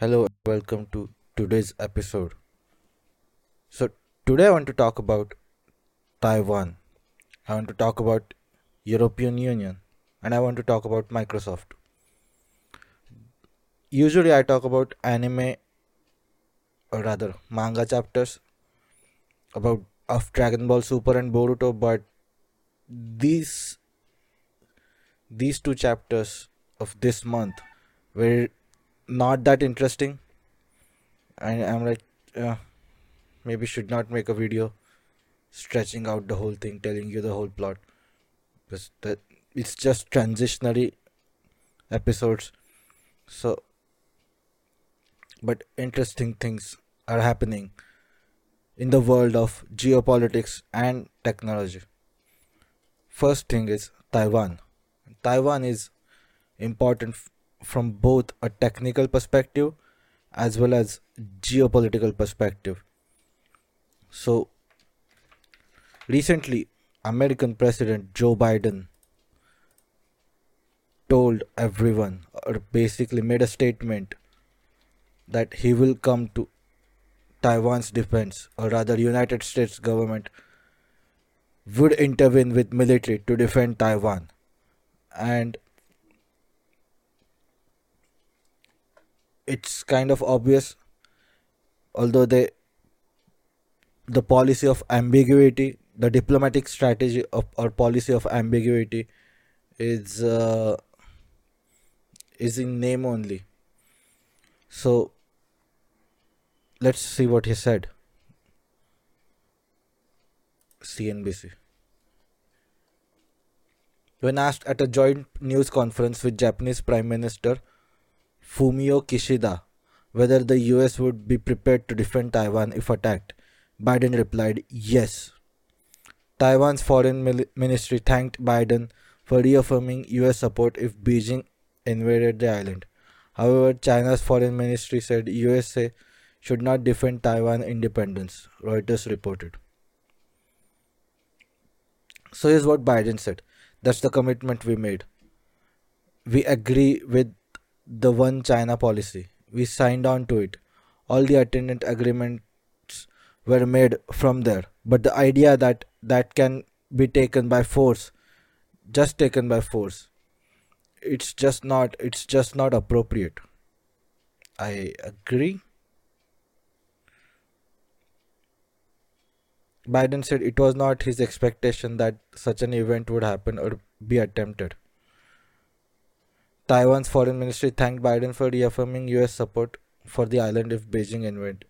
Hello, welcome to today's episode. So, today I want to talk about Taiwan. I want to talk about European Union and I want to talk about Microsoft. Usually I talk about anime or rather manga chapters about of Dragon Ball Super and Boruto but these these two chapters of this month were not that interesting. And i'm like uh, maybe should not make a video stretching out the whole thing telling you the whole plot. Because that it's just transitionary episodes. So but interesting things are happening in the world of geopolitics and technology. First thing is taiwan. Taiwan is important from both a technical perspective as well as geopolitical perspective. So recently american president joe biden told everyone or basically made a statement that he will come to taiwan's defense or rather united states government would intervene with military to defend taiwan. And it's kind of obvious although they the policy of ambiguity the diplomatic strategy of or policy of ambiguity is uh, is in name only. So let's see what he said. Cnbc when asked at a joint news conference with japanese prime minister Fumio Kishida whether the US would be prepared to defend Taiwan if attacked. Biden replied, yes. Taiwan's foreign ministry thanked Biden for reaffirming US support if Beijing invaded the island. However, China's foreign ministry said USA should not defend Taiwan independence, Reuters reported. So here's what Biden said. That's the commitment we made. We agree with the one China policy. We signed on to it. All the attendant agreements were made from there. But the idea that that can be taken by force, just taken by force, it's just not it's just not appropriate. I agree. Biden said it was not his expectation that such an event would happen or be attempted. Taiwan's foreign ministry thanked Biden for reaffirming US support for the island if Beijing invade,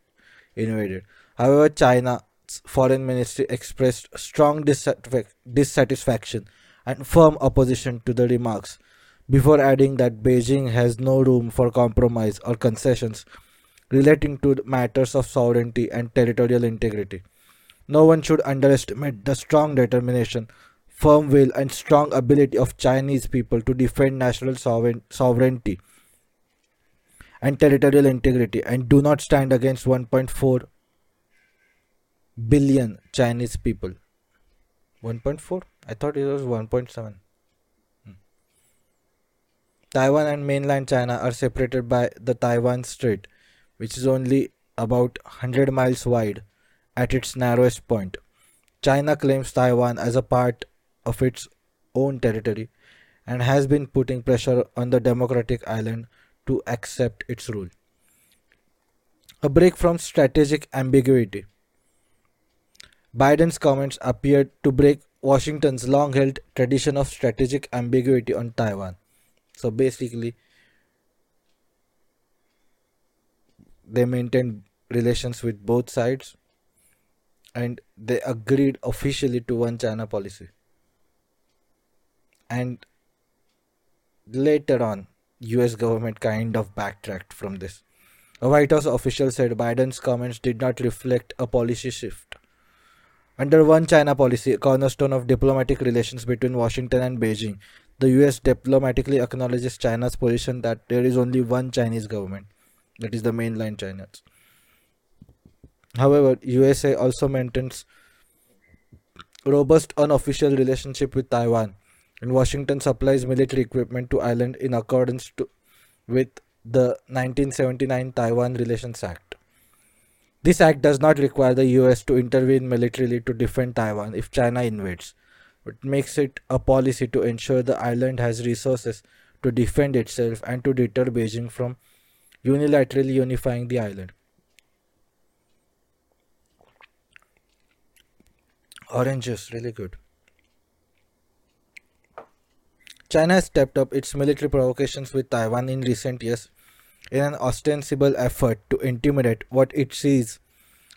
invaded. However, China's foreign ministry expressed strong dissatisfaction and firm opposition to the remarks before adding that Beijing has no room for compromise or concessions relating to matters of sovereignty and territorial integrity. No one should underestimate the strong determination firm will and strong ability of Chinese people to defend national sovereignty and territorial integrity and do not stand against 1.4 billion Chinese people. 1.4? I thought it was 1.7. Hmm. Taiwan and mainland China are separated by the Taiwan Strait, which is only about 100 miles wide at its narrowest point. China claims Taiwan as a part of its own territory and has been putting pressure on the democratic island to accept its rule. A break from strategic ambiguity. Biden's comments appeared to break Washington's long held tradition of strategic ambiguity on Taiwan. So basically, they maintained relations with both sides and they agreed officially to one China policy and later on US government kind of backtracked from this. A White House official said Biden's comments did not reflect a policy shift. Under one China policy, a cornerstone of diplomatic relations between Washington and Beijing, the US diplomatically acknowledges China's position that there is only one Chinese government, that is the mainland China. However, USA also maintains robust unofficial relationship with Taiwan and Washington supplies military equipment to island in accordance to, with the 1979 Taiwan Relations Act. This act does not require the US to intervene militarily to defend Taiwan if China invades. It makes it a policy to ensure the island has resources to defend itself and to deter Beijing from unilaterally unifying the island. Orange juice, really good. China has stepped up its military provocations with Taiwan in recent years in an ostensible effort to intimidate what it sees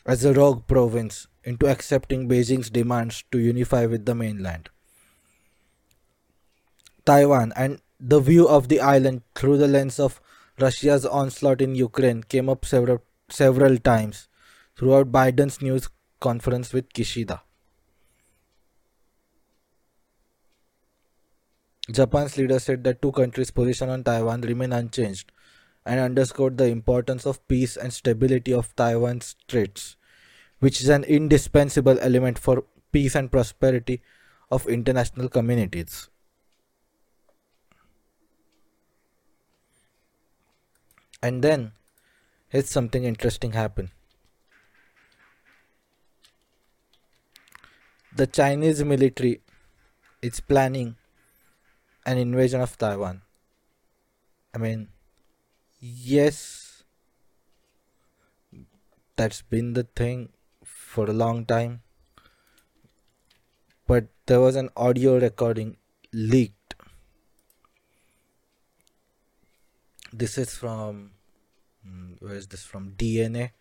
as a rogue province into accepting Beijing's demands to unify with the mainland. Taiwan and the view of the island through the lens of Russia's onslaught in Ukraine came up several several times throughout Biden's news conference with Kishida. Japan's leader said that two countries' position on Taiwan remain unchanged and underscored the importance of peace and stability of Taiwan's straits, which is an indispensable element for peace and prosperity of international communities. And then, here's something interesting happen. The Chinese military is planning an invasion of Taiwan. I mean, yes, that's been the thing for a long time. But there was an audio recording leaked. This is from, hmm, where is this from? DNA.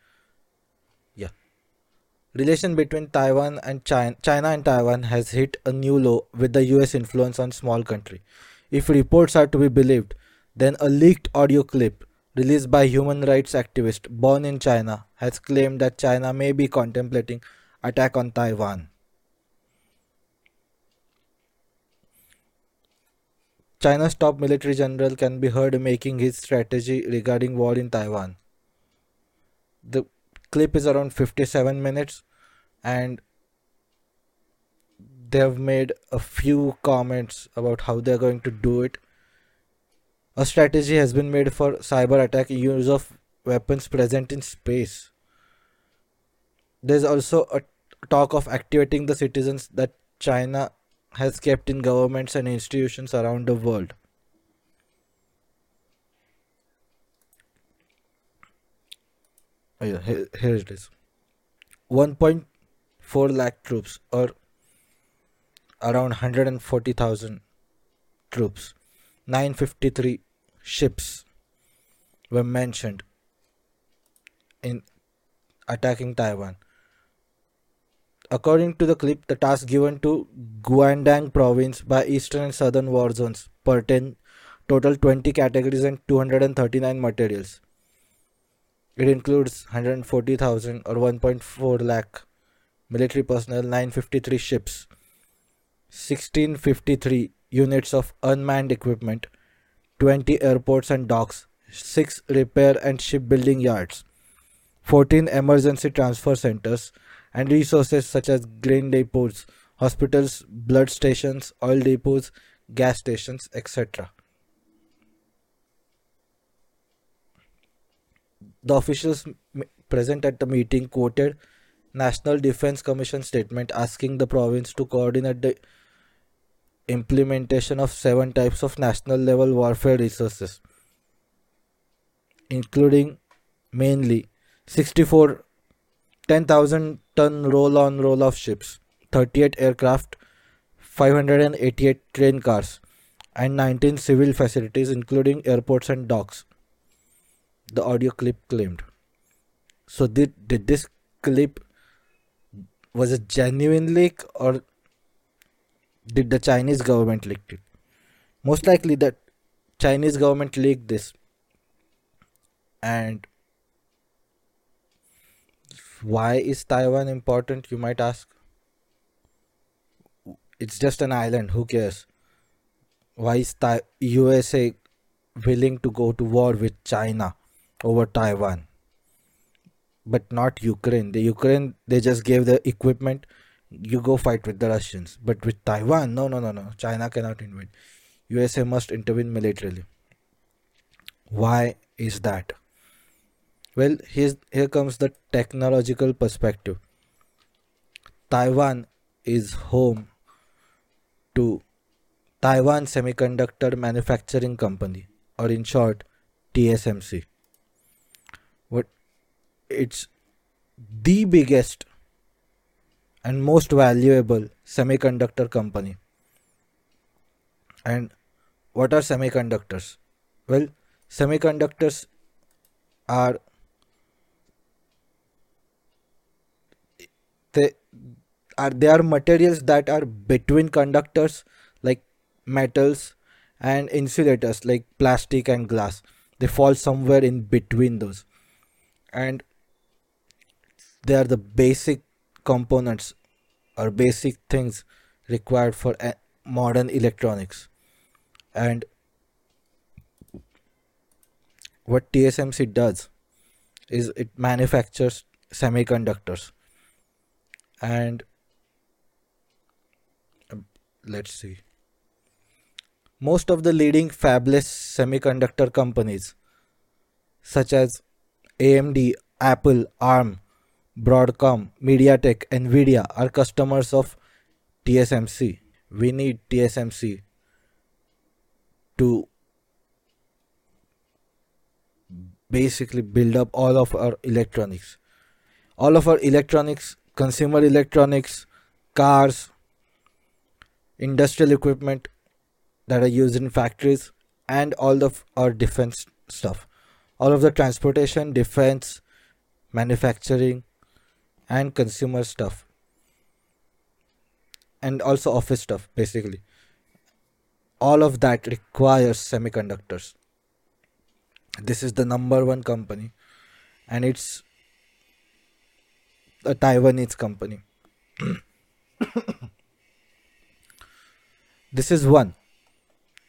Relation between Taiwan and China, China and Taiwan has hit a new low with the US influence on small country. If reports are to be believed, then a leaked audio clip released by human rights activist born in China has claimed that China may be contemplating attack on Taiwan. China's top military general can be heard making his strategy regarding war in Taiwan. The clip is around 57 minutes and they have made a few comments about how they're going to do it. A strategy has been made for cyber attack use of weapons present in space. There's also a talk of activating the citizens that China has kept in governments and institutions around the world. Oh, yeah, here, here it is. 1.4 lakh troops or around 140,000 troops. 953 ships were mentioned in attacking Taiwan. According to the clip, the task given to Guangdong province by eastern and southern war zones pertain total 20 categories and 239 materials. It includes 140,000 or 1.4 lakh military personnel, 953 ships, 1653 units of unmanned equipment, 20 airports and docks, 6 repair and shipbuilding yards, 14 emergency transfer centers, and resources such as grain depots, hospitals, blood stations, oil depots, gas stations, etc. The officials present at the meeting quoted National Defense Commission statement asking the province to coordinate the implementation of seven types of national level warfare resources, including mainly 64 10,000 ton roll on roll off ships, 38 aircraft, 588 train cars, and 19 civil facilities, including airports and docks. The audio clip claimed. So, did, did this clip was a genuine leak or did the Chinese government leak it? Most likely that Chinese government leaked this. And why is Taiwan important, you might ask? It's just an island, who cares? Why is the USA willing to go to war with China over Taiwan? But not Ukraine. The Ukraine they just gave the equipment you go fight with the Russians. But with Taiwan, no, no, no, no. China cannot invade. USA must intervene militarily. Why is that? Well, here's, here comes the technological perspective. Taiwan is home to Taiwan Semiconductor Manufacturing Company, or in short, TSMC. It's the biggest and most valuable semiconductor company. And what are semiconductors? Well, semiconductors are they are they are materials that are between conductors like metals and insulators like plastic and glass they fall somewhere in between those and they are the basic components or basic things required for modern electronics. And what TSMC does is it manufactures semiconductors. And um, let's see. Most of the leading fabless semiconductor companies such as AMD, Apple, ARM, Broadcom, MediaTek, Nvidia are customers of TSMC. We need TSMC to basically build up all of our electronics. All of our electronics, consumer electronics, cars, industrial equipment that are used in factories, and all of our defense stuff. All of the transportation, defense, manufacturing, and consumer stuff. And also office stuff basically. All of that requires semiconductors. This is the number one company and it's a taiwanese company. This is one.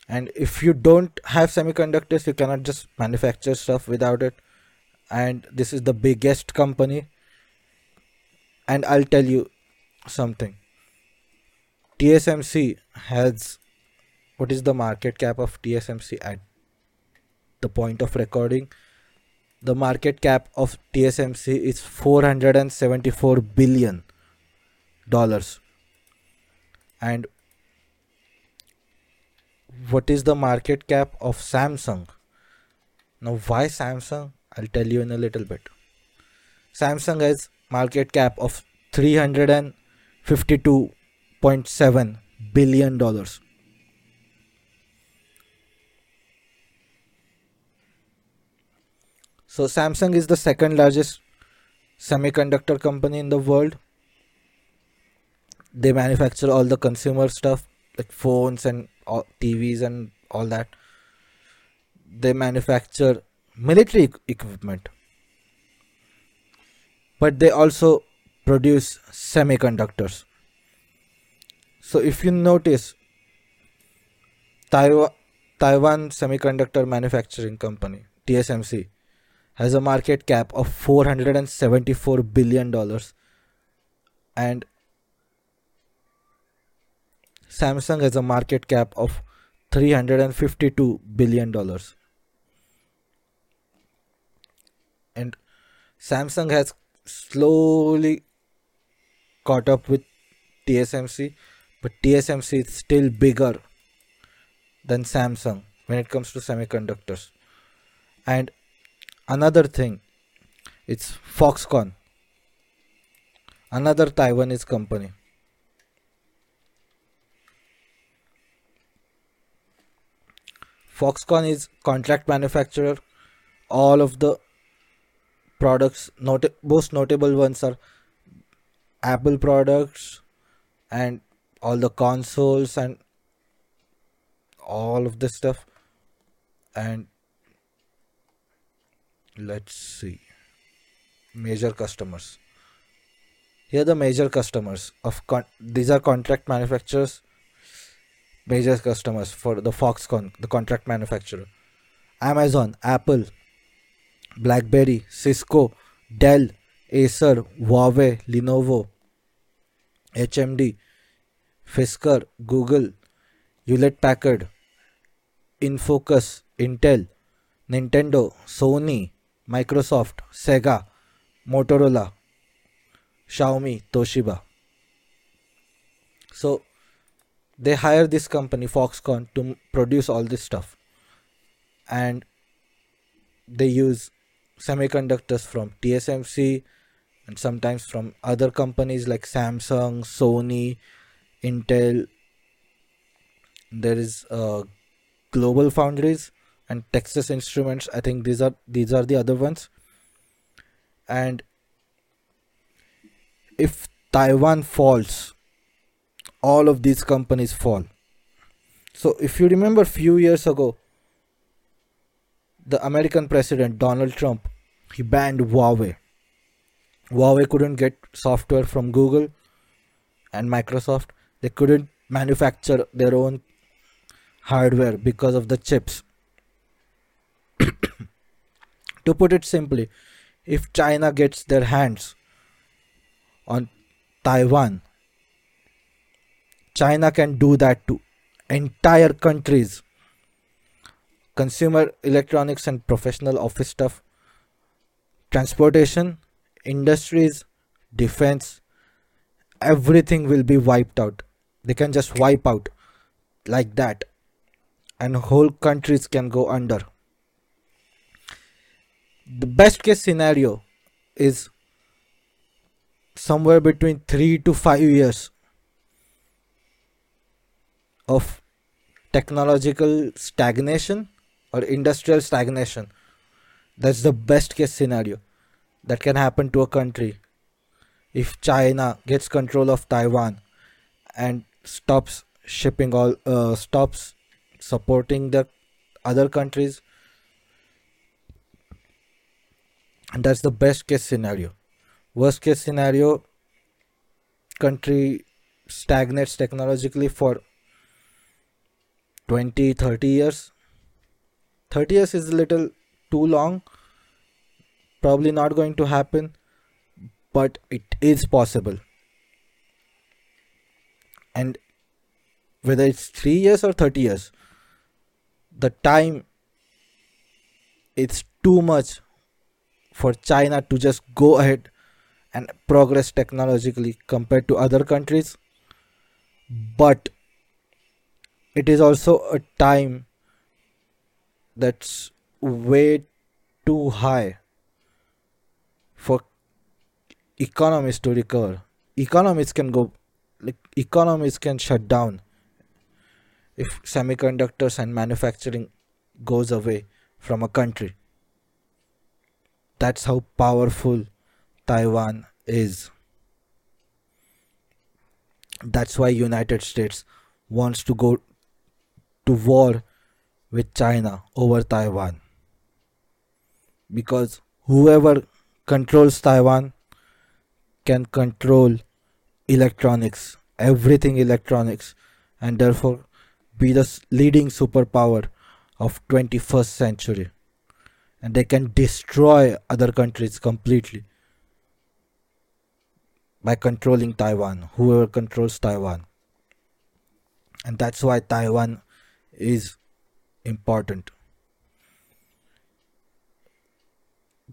And if you don't have semiconductors you cannot just manufacture stuff without it. And this is the biggest company and I'll tell you something. TSMC has what is the market cap of TSMC at the point of recording? The market cap of TSMC is 474 billion dollars. And what is the market cap of Samsung? Now, why Samsung? I'll tell you in a little bit. Samsung has market cap of 352.7 billion dollars. So samsung is the second largest semiconductor company in the world. They manufacture all the consumer stuff like phones and tvs and all that. They manufacture military equipment but they also produce semiconductors. So if you notice, Taiwan, Taiwan Semiconductor Manufacturing Company (TSMC) has a market cap of 474 billion dollars, and Samsung has a market cap of 352 billion dollars. And Samsung has slowly caught up with TSMC, but TSMC is still bigger than Samsung when it comes to semiconductors. And another thing, it's Foxconn, another Taiwanese company. Foxconn is contract manufacturer. All of the products not- most notable ones are apple products and all the consoles and all of this stuff. And let's see. Major customers. Here the major customers of con- these are contract manufacturers. Major customers for the foxconn the contract manufacturer. Amazon apple BlackBerry, Cisco, Dell, Acer, Huawei, Lenovo, HMD, Fisker, Google, Hewlett Packard, Infocus, Intel, Nintendo, Sony, Microsoft, Sega, Motorola, Xiaomi, Toshiba. So they hire this company Foxconn to produce all this stuff, and they use semiconductors from TSMC and sometimes from other companies like Samsung, Sony, Intel. There is uh, Global Foundries and Texas Instruments. I think these are these are the other ones. And if Taiwan falls, all of these companies fall. So if you remember few years ago, the American president Donald Trump he banned Huawei. Huawei couldn't get software from Google and Microsoft. They couldn't manufacture their own hardware because of the chips. to put it simply, if China gets their hands on Taiwan, China can do that to entire countries. Consumer electronics and professional office stuff, transportation, industries, defense, everything will be wiped out. They can just wipe out like that, and whole countries can go under. The best case scenario is somewhere between 3 to 5 years of technological stagnation or industrial stagnation. That's the best case scenario that can happen to a country if China gets control of Taiwan and stops shipping all uh, stops supporting the other countries. And that's the best case scenario. Worst case scenario country stagnates technologically for 20 30 years 30 years is a little too long. Probably not going to happen but it is possible. And whether it's 3 years or 30 years the time it's too much for china to just go ahead and progress technologically compared to other countries. But it is also a time that's way too high for economies to recover. Economies can go like economies can shut down if semiconductors and manufacturing goes away from a country. That's how powerful taiwan is. That's why united states wants to go to war with china over taiwan because whoever controls taiwan can control electronics everything electronics and therefore be the leading superpower of 21st century and they can destroy other countries completely by controlling Taiwan, whoever controls Taiwan. And that's why Taiwan is important.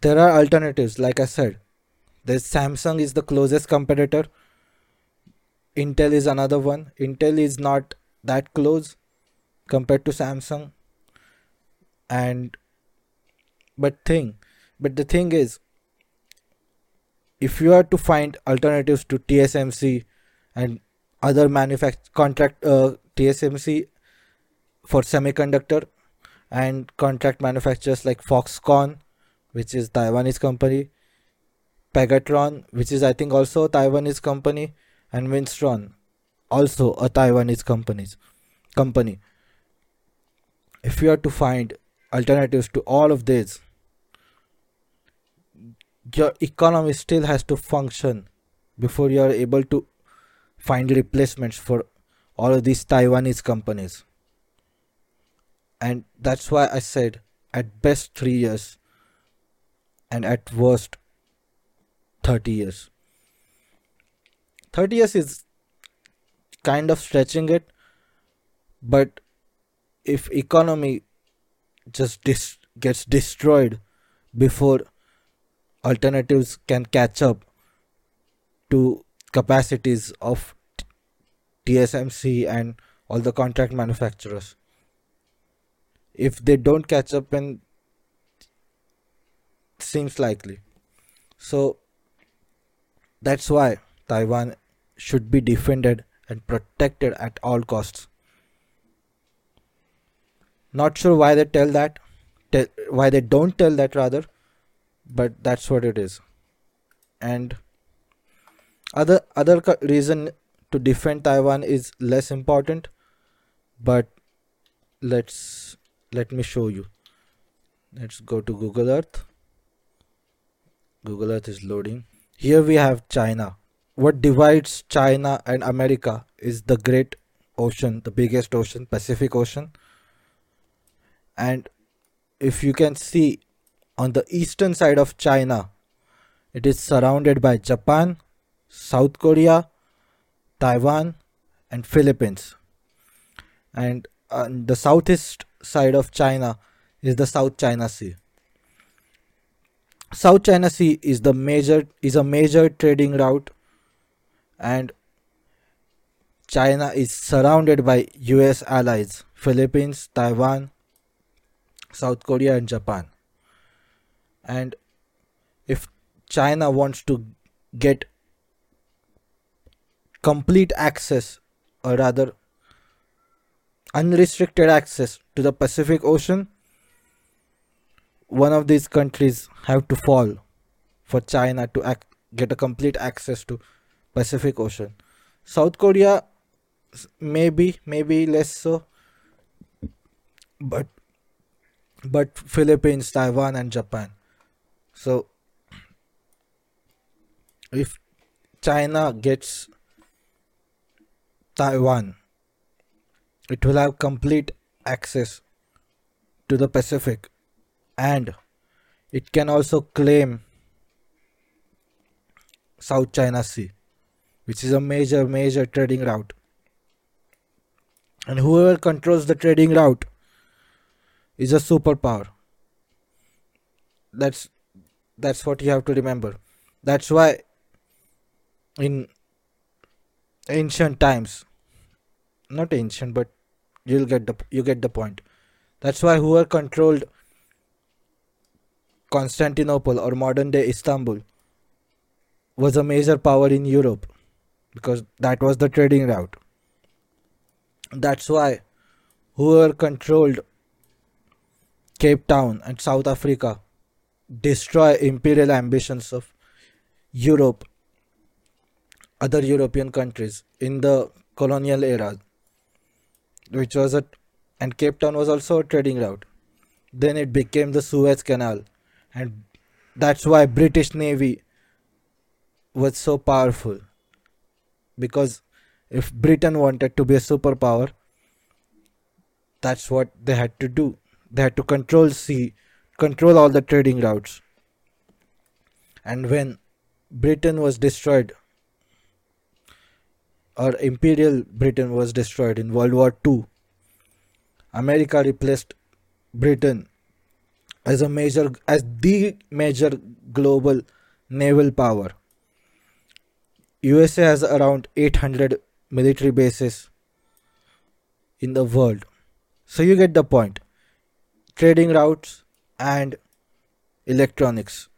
There are alternatives, like I said. There's Samsung is the closest competitor. Intel is another one. Intel is not that close compared to Samsung. And but thing but the thing is if you are to find alternatives to TSMC and other manufact contract uh, TSMC for semiconductor and contract manufacturers like Foxconn, which is Taiwanese company, Pegatron, which is I think also a Taiwanese company, and Winstron, also a Taiwanese companies company. If you are to find alternatives to all of these, your economy still has to function before you are able to find replacements for all of these Taiwanese companies. And that's why I said at best three years and at worst 30 years. 30 years is kind of stretching it, but if economy just dis- gets destroyed before alternatives can catch up to capacities of TSMC and all the contract manufacturers. If they don't catch up, and seems likely. So that's why Taiwan should be defended and protected at all costs. Not sure why they tell that, tell, why they don't tell that rather, but that's what it is. And other other reason to defend Taiwan is less important, but let's let me show you. Let's go to Google Earth. Google Earth is loading. Here we have China. What divides China and America is the Great Ocean, the biggest ocean, Pacific Ocean. And if you can see on the eastern side of China, it is surrounded by Japan, South Korea, Taiwan, and Philippines. And on the southeast side of China is the South China Sea. South China Sea is the major is a major trading route and China is surrounded by US allies Philippines, Taiwan, South Korea and Japan. And if China wants to get complete access or rather unrestricted access to the Pacific Ocean one of these countries have to fall for China to get a complete access to Pacific Ocean. South Korea, maybe, maybe less so, but but Philippines, Taiwan, and Japan. So if China gets Taiwan, it will have complete access to the Pacific and it can also claim South China Sea, which is a major, major trading route. And whoever controls the trading route is a superpower. That's that's what you have to remember. That's why in ancient times, not ancient, but you'll get the you get the point. That's why whoever controlled Constantinople or modern day Istanbul was a major power in Europe because that was the trading route. That's why whoever controlled Cape Town and South Africa destroy imperial ambitions of Europe, other European countries in the colonial era, which was a and Cape Town was also a trading route. Then it became the Suez Canal and that's why british navy was so powerful. Because if britain wanted to be a superpower that's what they had to do. They had to control sea control all the trading routes. And when britain was destroyed or imperial britain was destroyed in world war ii america replaced britain as a major as the major global naval power. USA has around 800 military bases in the world. So you get the point. Trading routes and electronics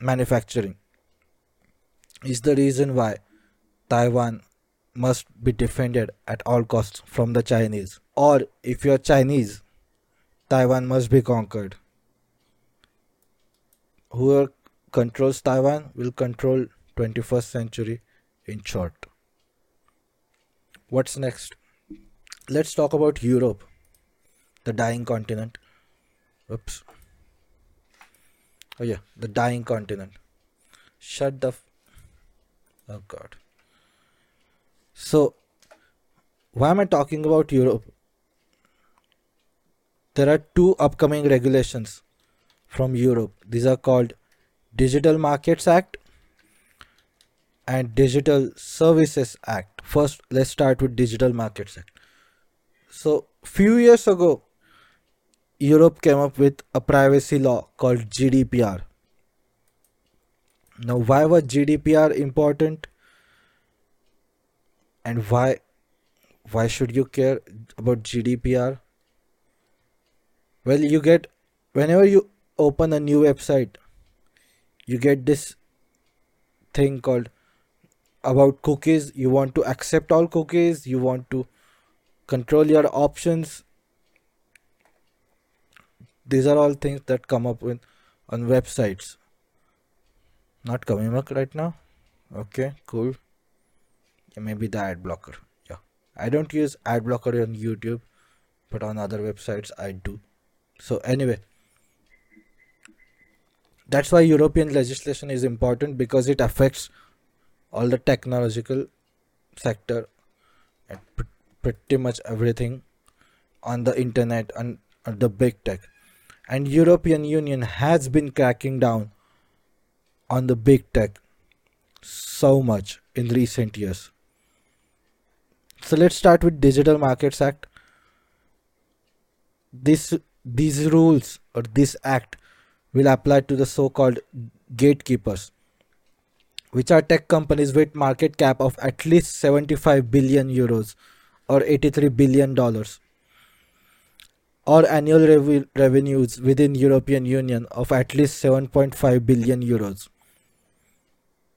manufacturing is the reason why Taiwan must be defended at all costs from the Chinese. Or if you're Chinese, Taiwan must be conquered whoever controls Taiwan will control 21st century in short. What's next? Let's talk about Europe, the dying continent. Oops. Oh yeah, the dying continent. Shut the. F- oh god. So, why am I talking about Europe? There are two upcoming regulations from Europe. These are called Digital Markets Act and Digital Services Act. First, let's start with Digital Markets Act. So, few years ago, Europe came up with a privacy law called GDPR. Now, why was GDPR important? And why why should you care about GDPR? Well, you get whenever you open a new website, you get this thing called about cookies. You want to accept all cookies, you want to control your options. These are all things that come up with on websites. Not coming up right now. Okay, cool. Yeah, maybe the ad blocker. Yeah. I don't use ad blocker on YouTube, but on other websites I do. So anyway, that's why European legislation is important because it affects all the technological sector and pr- pretty much everything on the internet and the big tech. And European Union has been cracking down on the big tech so much in recent years. So let's start with Digital Markets Act. This these rules or this act will apply to the so-called gatekeepers which are tech companies with market cap of at least 75 billion euros or 83 billion dollars or annual rev- revenues within European Union of at least 7.5 billion euros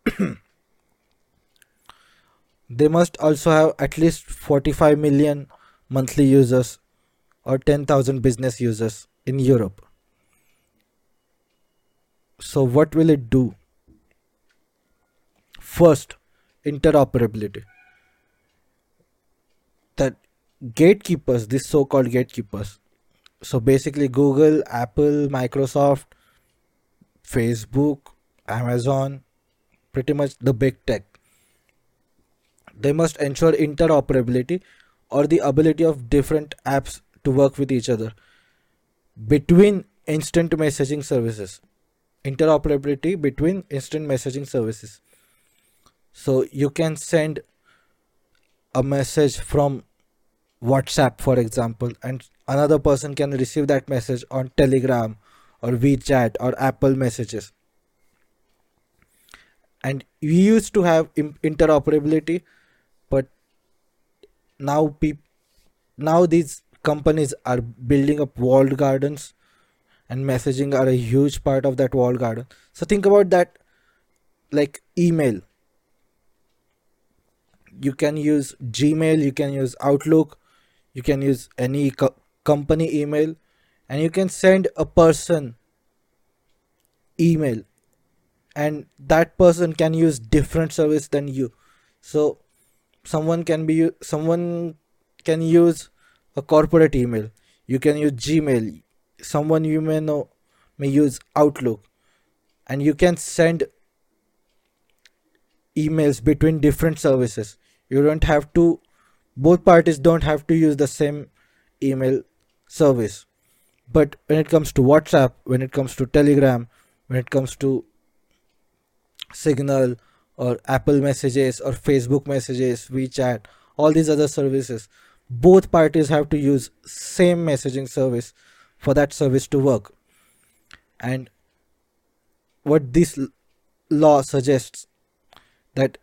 they must also have at least 45 million monthly users or 10,000 business users in Europe. So, what will it do? First, interoperability. That gatekeepers, these so called gatekeepers, so basically Google, Apple, Microsoft, Facebook, Amazon, pretty much the big tech. They must ensure interoperability or the ability of different apps to work with each other between instant messaging services. Interoperability between instant messaging services. So you can send a message from WhatsApp, for example, and another person can receive that message on Telegram or WeChat or Apple messages and we used to have interoperability now people now these companies are building up walled gardens and messaging are a huge part of that walled garden. So think about that like email. You can use gmail you can use outlook you can use any co- company email and you can send a person email. And that person can use different service than you. So someone can be someone can use a corporate email. You can use gmail. Someone you may know may use outlook. And you can send emails between different services. You don't have to both parties don't have to use the same email service. But when it comes to whatsapp when it comes to telegram when it comes to Signal or Apple Messages or Facebook Messages, WeChat, all these other services. Both parties have to use same messaging service for that service to work. And what this law suggests that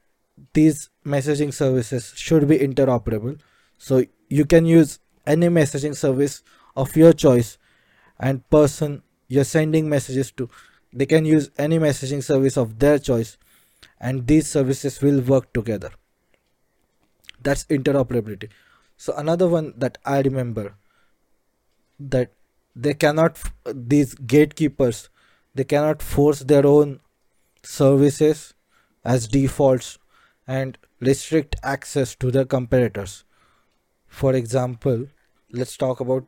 these messaging services should be interoperable. So you can use any messaging service of your choice and person you're sending messages to they can use any messaging service of their choice and these services will work together. That's interoperability. So another one that i remember that they cannot these gatekeepers they cannot force their own services as defaults and restrict access to their competitors for example let's talk about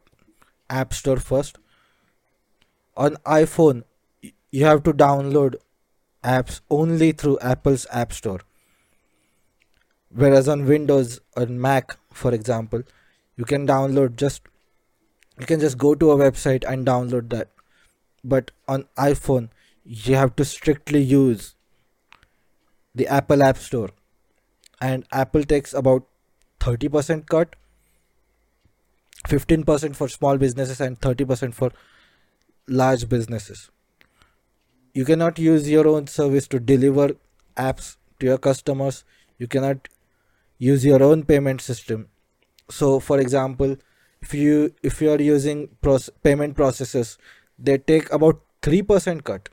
app store first. On iphone you have to download apps only through Apple's App Store. Whereas on Windows or Mac, for example, you can download just you can just go to a website and download that. But on iPhone, you have to strictly use the Apple App Store. And Apple takes about 30% cut 15% for small businesses and 30% for large businesses you cannot use your own service to deliver apps to your customers. You cannot use your own payment system. So for example if you if you are using pros- payment processes they take about 3% cut.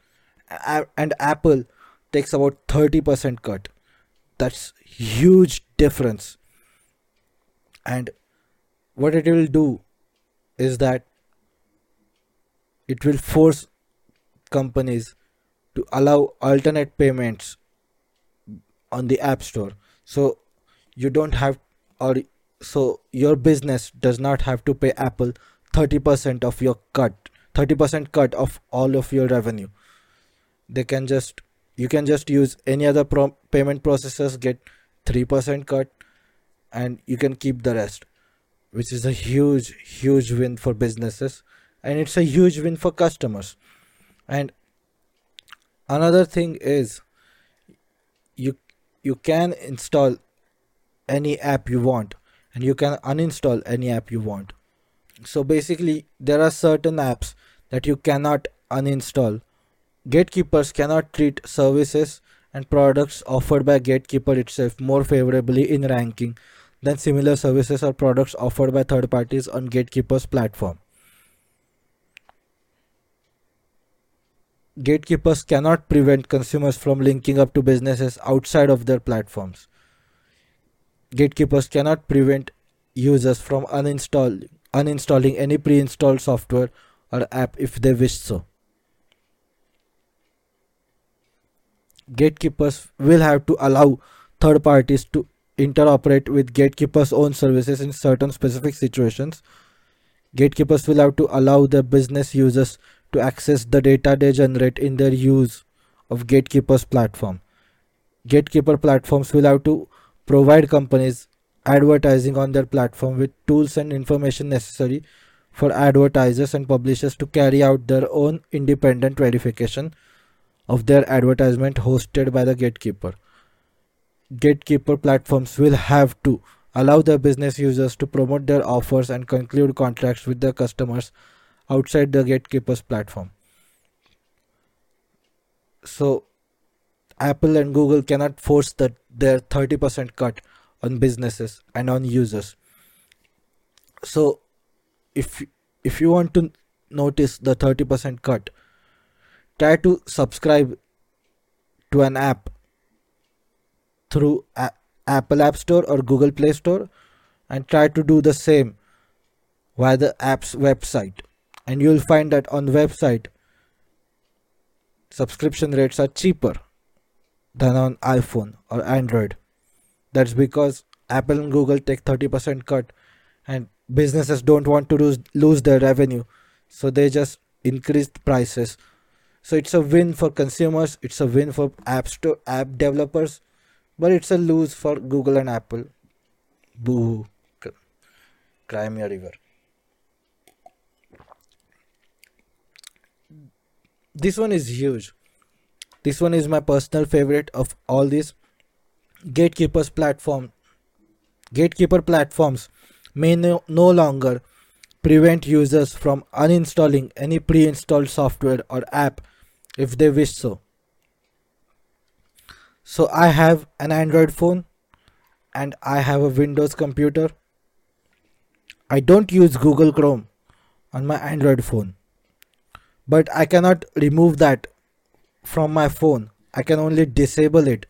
And apple takes about 30% cut. That's huge difference. And what it will do is that it will force companies to allow alternate payments on the app store. So you don't have or so your business does not have to pay apple 30% of your cut 30% cut of all of your revenue. They can just you can just use any other pro- payment processors get 3% cut and you can keep the rest which is a huge huge win for businesses and it's a huge win for customers. And another thing is you you can install any app you want and you can uninstall any app you want. So basically there are certain apps that you cannot uninstall. Gatekeepers cannot treat services and products offered by gatekeeper itself more favorably in ranking than similar services or products offered by third parties on gatekeeper's platform gatekeepers cannot prevent consumers from linking up to businesses outside of their platforms. Gatekeepers cannot prevent users from uninstalling, uninstalling any pre installed software or app if they wish so. Gatekeepers will have to allow third parties to interoperate with gatekeepers' own services in certain specific situations. Gatekeepers will have to allow their business users to access the data they generate in their use of gatekeepers platform. Gatekeeper platforms will have to provide companies advertising on their platform with tools and information necessary for advertisers and publishers to carry out their own independent verification of their advertisement hosted by the gatekeeper. Gatekeeper platforms will have to allow their business users to promote their offers and conclude contracts with their customers outside the gatekeeper's platform. So Apple and Google cannot force the, their 30% cut on businesses and on users. So if if you want to notice the 30% cut, try to subscribe to an app through a- Apple App Store or Google Play Store and try to do the same via the app's website and you'll find that on the website subscription rates are cheaper than on iphone or android. That's because apple and google take 30% cut and businesses don't want to lose, their revenue. So they just increase prices. So it's a win for consumers it's a win for app store app developers but it's a lose for google and apple. Boo cry me a river this one is huge. This one is my personal favorite of all these. Gatekeepers platform. Gatekeeper platforms may no, no longer prevent users from uninstalling any pre-installed software or app if they wish so. So i have an android phone and i have a windows computer. I don't use google chrome on my android phone but I cannot remove that from my phone. I can only disable it.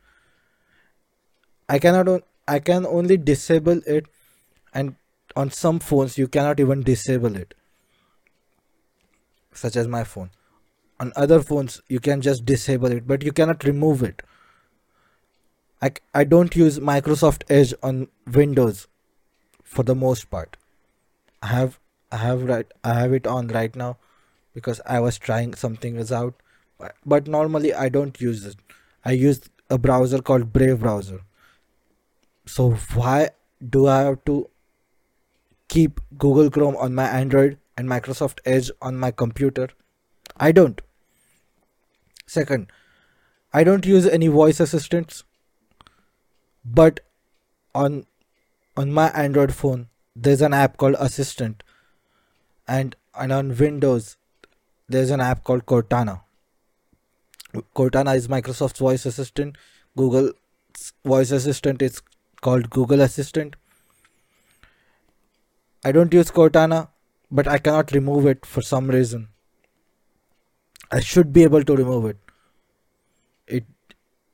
I cannot I can only disable it and on some phones you cannot even disable it such as my phone on other phones you can just disable it but you cannot remove it I, I don't use Microsoft Edge on Windows for the most part I have I have right I have it on right now because I was trying something was out. But normally I don't use it. I use a browser called Brave browser. So why do I have to keep Google Chrome on my Android and Microsoft Edge on my computer? I don't. Second, I don't use any voice assistants. But on on my Android phone, there's an app called Assistant and and on windows there's an app called cortana. Cortana is microsoft's voice assistant. Google's voice assistant is called google assistant. I don't use cortana but i cannot remove it for some reason. I should be able to remove it. It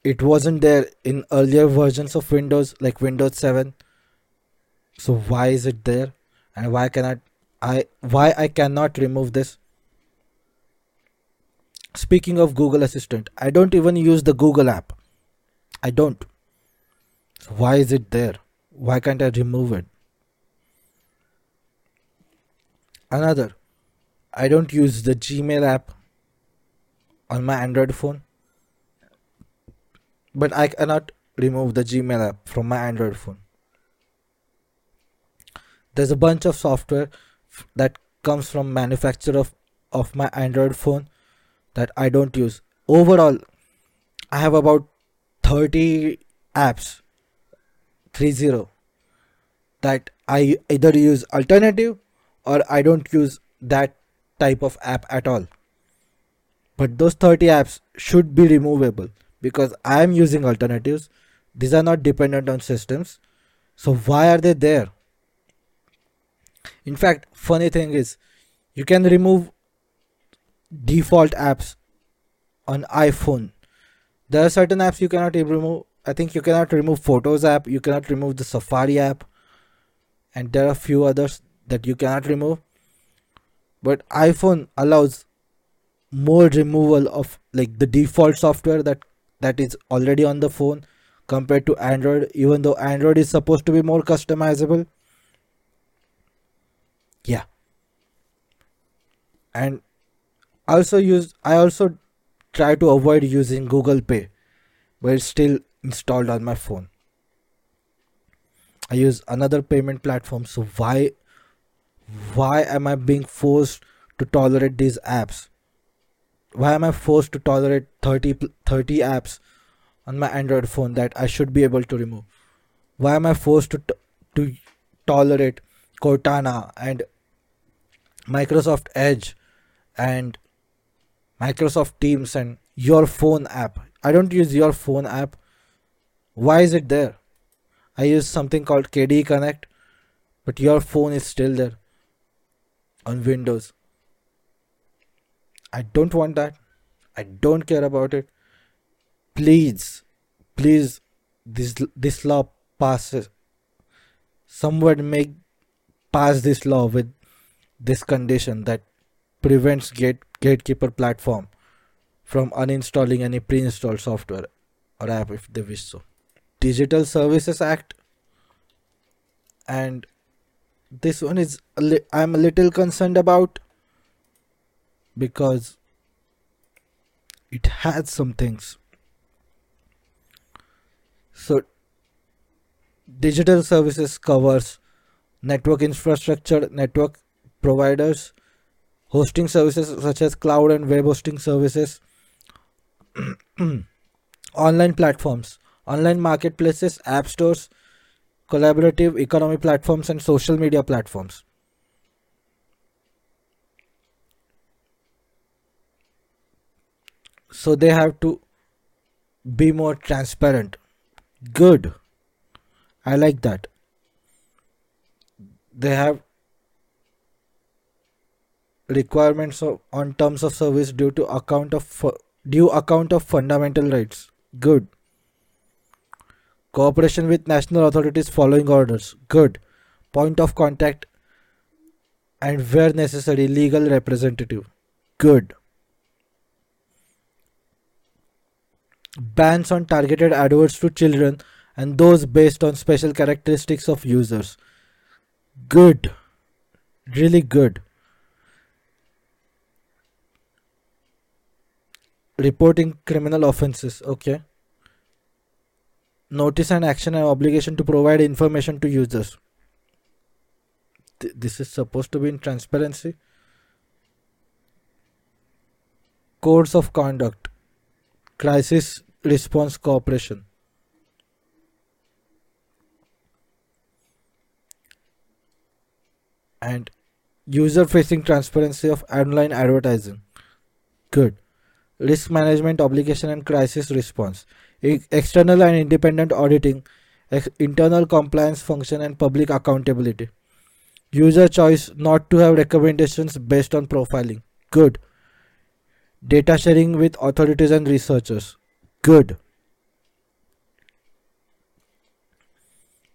it wasn't there in earlier versions of windows like windows 7 so why is it there? And why cannot i why i cannot remove this speaking of google assistant i don't even use the google app. I don't. So why is it there? Why can't i remove it? Another i don't use the gmail app on my android phone. But i cannot remove the gmail app from my android phone. There's a bunch of software that comes from manufacturer of, of my android phone that i don't use. Overall i have about 30 apps 30 that i either use alternative or i don't use that type of app at all. But those 30 apps should be removable because i am using alternatives. These are not dependent on systems. So why are they there? In fact, funny thing is, you can remove default apps on iPhone. There are certain apps you cannot remove. I think you cannot remove Photos app, you cannot remove the Safari app, and there are a few others that you cannot remove. But iPhone allows more removal of like the default software that that is already on the phone compared to Android, even though Android is supposed to be more customizable yeah and also use i also try to avoid using google pay but it's still installed on my phone. I use another payment platform so why why am i being forced to tolerate these apps? Why am i forced to tolerate 30 30 apps on my android phone that i should be able to remove? Why am i forced to to tolerate cortana and Microsoft Edge and Microsoft Teams and your phone app. I don't use your phone app. Why is it there? I use something called KDE Connect, but your phone is still there on Windows. I don't want that. I don't care about it. Please, please, this this law passes. Someone make pass this law with this condition that prevents gate gatekeeper platform from uninstalling any pre-installed software or app if they wish so. Digital services act. And this one is i'm a little concerned about because it has some things. So digital services covers network infrastructure network providers, hosting services such as cloud and web hosting services, online platforms, online marketplaces, app stores, collaborative economy platforms, and social media platforms. So they have to be more transparent. Good. I like that. They have requirements of, on terms of service due to account of due account of fundamental rights. Good. Cooperation with national authorities following orders. Good. Point of contact and where necessary legal representative. Good. Bans on targeted adverts to children and those based on special characteristics of users. Good. Really good reporting criminal offenses okay? Notice and action and obligation to provide information to users. Th- this is supposed to be in transparency. Codes of conduct. Crisis response cooperation. And User facing transparency of online advertising. Good. Risk management obligation and crisis response. External and independent auditing. Internal compliance function and public accountability. User choice not to have recommendations based on profiling. Good. Data sharing with authorities and researchers. Good.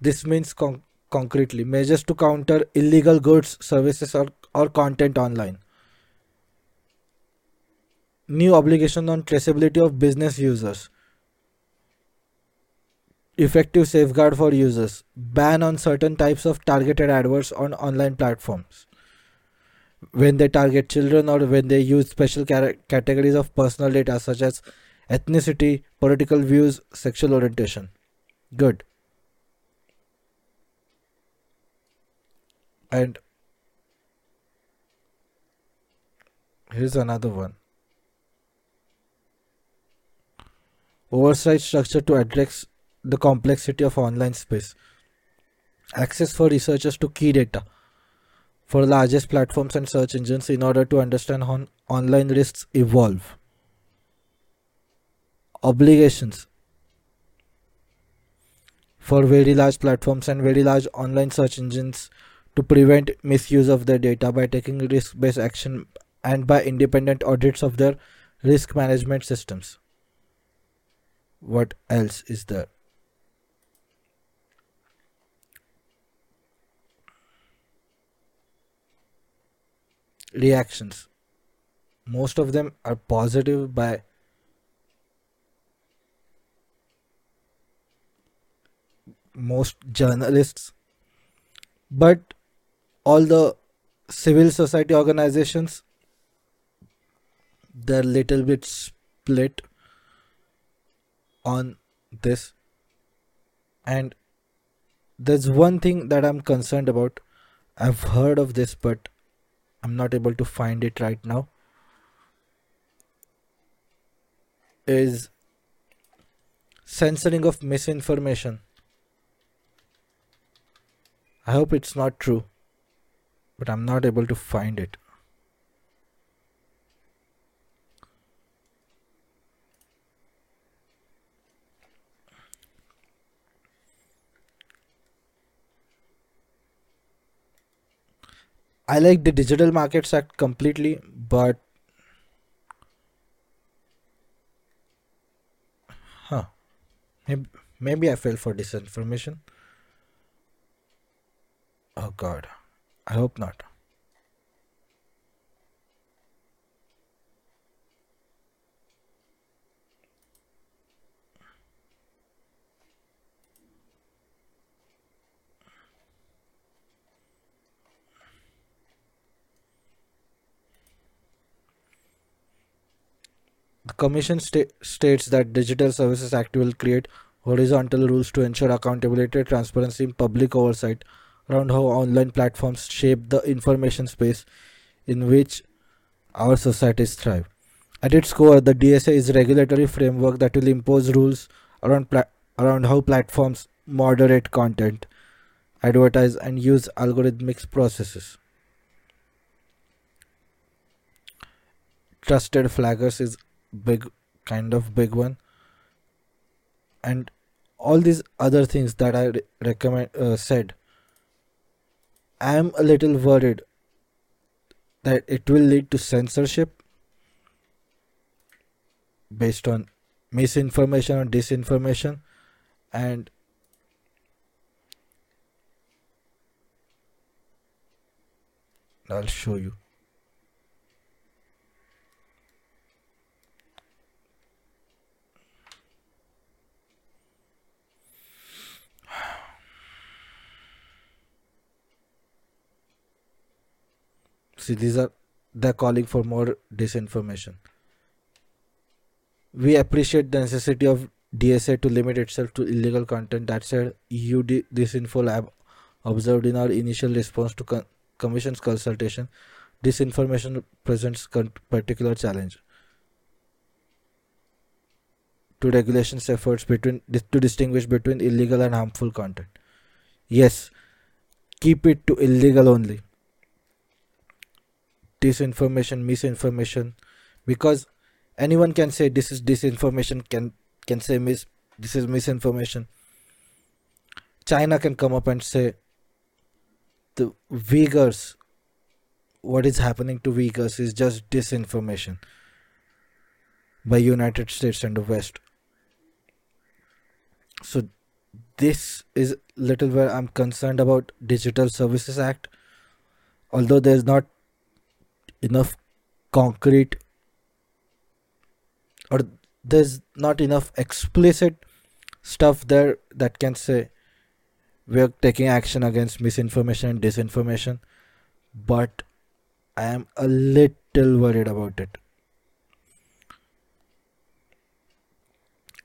This means con- concretely measures to counter illegal goods, services, or, or content online. New obligation on traceability of business users. Effective safeguard for users. Ban on certain types of targeted adverts on online platforms. When they target children or when they use special categories of personal data such as ethnicity, political views, sexual orientation. Good. And here's another one. Oversight structure to address the complexity of online space. Access for researchers to key data for largest platforms and search engines in order to understand how online risks evolve. Obligations for very large platforms and very large online search engines to prevent misuse of their data by taking risk based action and by independent audits of their risk management systems. What else is there? Reactions. Most of them are positive by most journalists, but all the civil society organizations they're little bit split on this. And there's one thing that i'm concerned about. I've heard of this but i'm not able to find it right now. Is censoring of misinformation. I hope it's not true but i'm not able to find it I like the Digital Markets Act completely, but huh, maybe, maybe I fell for disinformation. Oh God, I hope not. The Commission sta- states that Digital Services Act will create horizontal rules to ensure accountability, transparency, and public oversight around how online platforms shape the information space in which our societies thrive. At its core, the DSA is a regulatory framework that will impose rules around pla- around how platforms moderate content, advertise, and use algorithmic processes. Trusted flaggers is big, kind of big one, and all these other things that I re- recommend uh, said. I am a little worried that it will lead to censorship based on misinformation or disinformation and I'll show you. See, these are they're calling for more disinformation. We appreciate the necessity of DSA to limit itself to illegal content. That said, EU di- Disinfo Lab observed in our initial response to con- Commission's consultation, disinformation presents con- particular challenge to regulations efforts between to distinguish between illegal and harmful content. Yes, keep it to illegal only. Disinformation misinformation. Because anyone can say this is disinformation can can say mis this is misinformation. China can come up and say the uyghurs what is happening to uyghurs is just disinformation by united states and the west. So this is little where i'm concerned about digital services act. Although there's not enough concrete or there's not enough explicit stuff there that can say we're taking action against misinformation and disinformation but i am a little worried about it.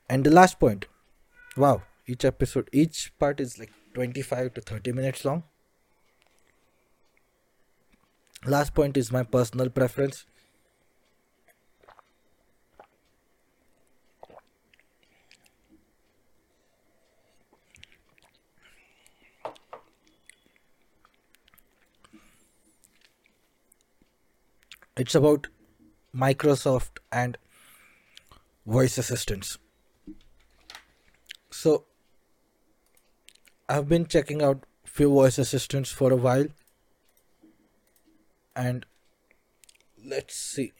And the last point. Wow each episode each part is like 25 to 30 minutes long last point is my personal preference. It's about microsoft and voice assistants. So i've been checking out few voice assistants for a while and let's see.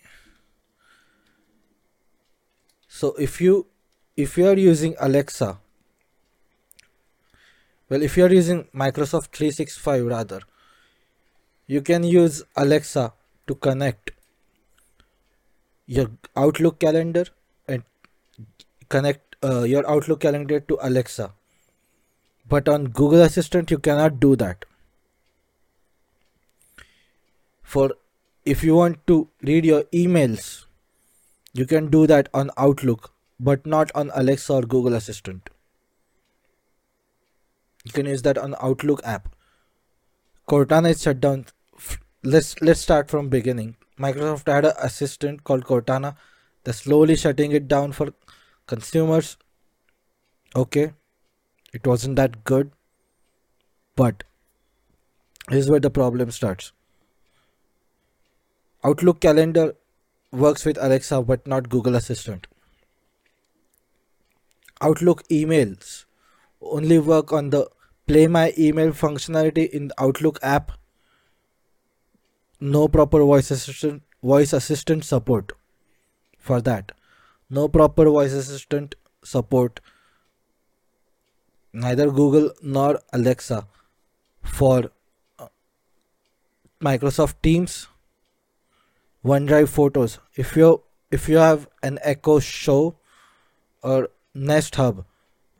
So if you if you are using alexa well if you are using microsoft 365 rather you can use alexa to connect your outlook calendar and connect uh, your outlook calendar to alexa. But on google assistant you cannot do that for if you want to read your emails you can do that on outlook but not on alexa or google assistant. You can use that on outlook app. Cortana is shut down. Let's let's start from beginning. Microsoft had an assistant called cortana they're slowly shutting it down for consumers. Okay it wasn't that good but here's where the problem starts Outlook Calendar works with Alexa but not Google Assistant. Outlook emails only work on the play my email functionality in the Outlook app. No proper voice assistant voice assistant support for that. No proper voice assistant support neither Google nor Alexa for uh, Microsoft Teams OneDrive photos. If you if you have an Echo Show or Nest Hub,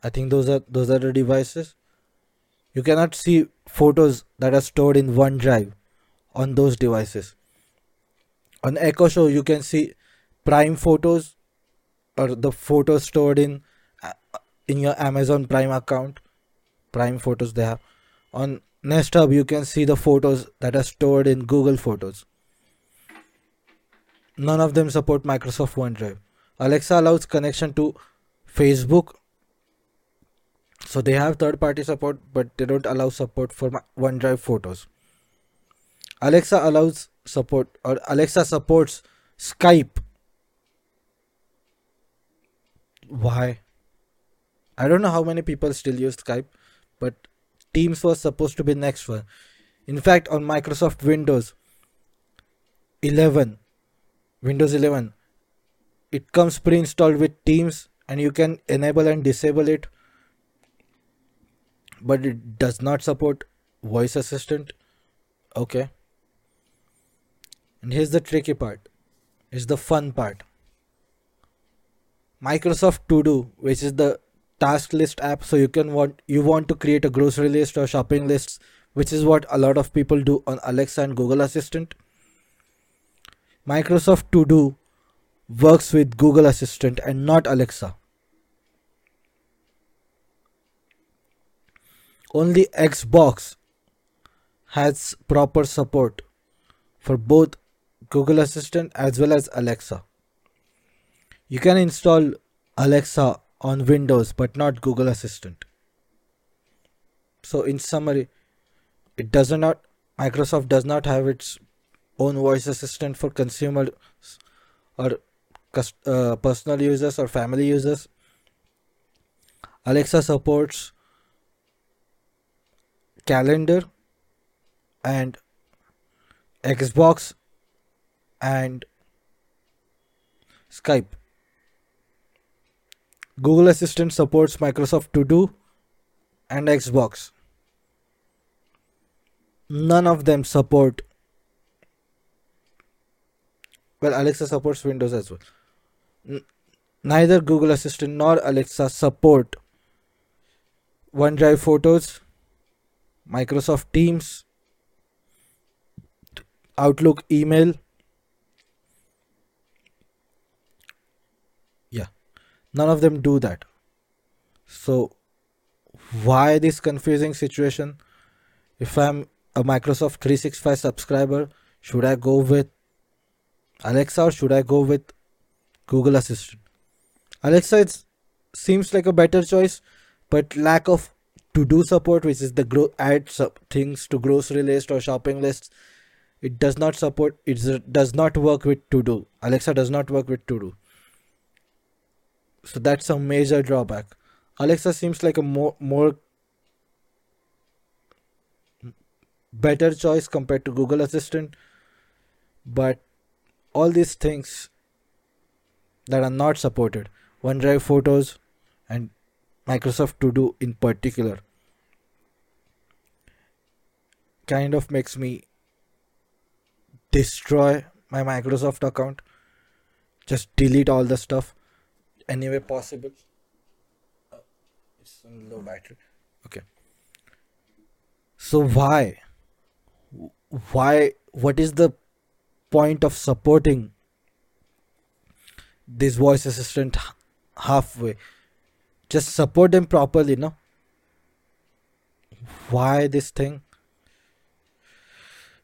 I think those are those are the devices. You cannot see photos that are stored in OneDrive on those devices. On Echo Show, you can see Prime photos or the photos stored in uh, in your Amazon Prime account. Prime photos they have. On Nest Hub, you can see the photos that are stored in Google Photos. None of them support Microsoft OneDrive. Alexa allows connection to Facebook. So they have third party support, but they don't allow support for OneDrive photos. Alexa allows support, or Alexa supports Skype. Why? I don't know how many people still use Skype, but Teams was supposed to be next one. In fact, on Microsoft Windows 11, Windows 11 it comes pre-installed with Teams and you can enable and disable it. But it does not support voice assistant. Okay. And here's the tricky part. Is the fun part. Microsoft To Do which is the task list app so you can want you want to create a grocery list or shopping lists which is what a lot of people do on Alexa and Google Assistant Microsoft To Do works with Google Assistant and not Alexa. Only Xbox has proper support for both Google Assistant as well as Alexa. You can install Alexa on Windows but not Google Assistant. So in summary, it does not Microsoft does not have its own voice assistant for consumer or uh, personal users or family users. Alexa supports calendar and Xbox and Skype. Google Assistant supports Microsoft To Do and Xbox. None of them support. Well, Alexa supports Windows as well. N- neither Google Assistant nor Alexa support OneDrive Photos, Microsoft Teams, Outlook email. Yeah, none of them do that. So, why this confusing situation? If I'm a Microsoft 365 subscriber, should I go with Alexa or should I go with Google Assistant? Alexa seems like a better choice, but lack of to do support, which is the grow add sub- things to grocery list or shopping lists, it does not support. It does not work with to do. Alexa does not work with to do. So that's a major drawback. Alexa seems like a more more better choice compared to Google Assistant, but all these things that are not supported, OneDrive Photos and Microsoft To Do in particular, kind of makes me destroy my Microsoft account. Just delete all the stuff any way possible. Oh, it's on low battery. Okay. So why? Why? What is the point of supporting this voice assistant halfway? Just support them properly, no? Why this thing?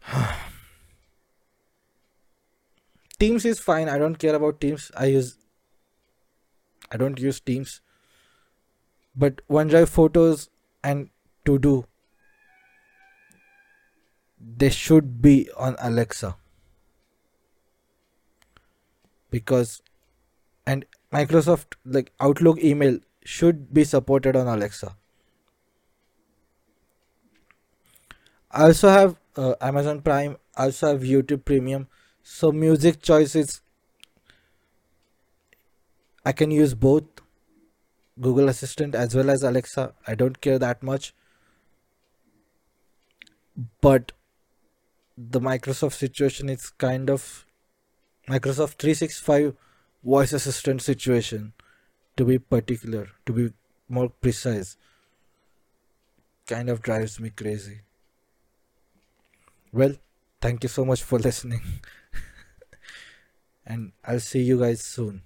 Teams is fine. I don't care about Teams. I use I don't use Teams. But OneDrive photos and to do they should be on Alexa. Because and Microsoft like Outlook email should be supported on Alexa. I also have uh, Amazon Prime, I also have YouTube Premium. So music choices I can use both Google Assistant as well as Alexa. I don't care that much. But the Microsoft situation is kind of Microsoft 365 voice assistant situation to be particular, to be more precise, kind of drives me crazy. Well, thank you so much for listening. and I'll see you guys soon.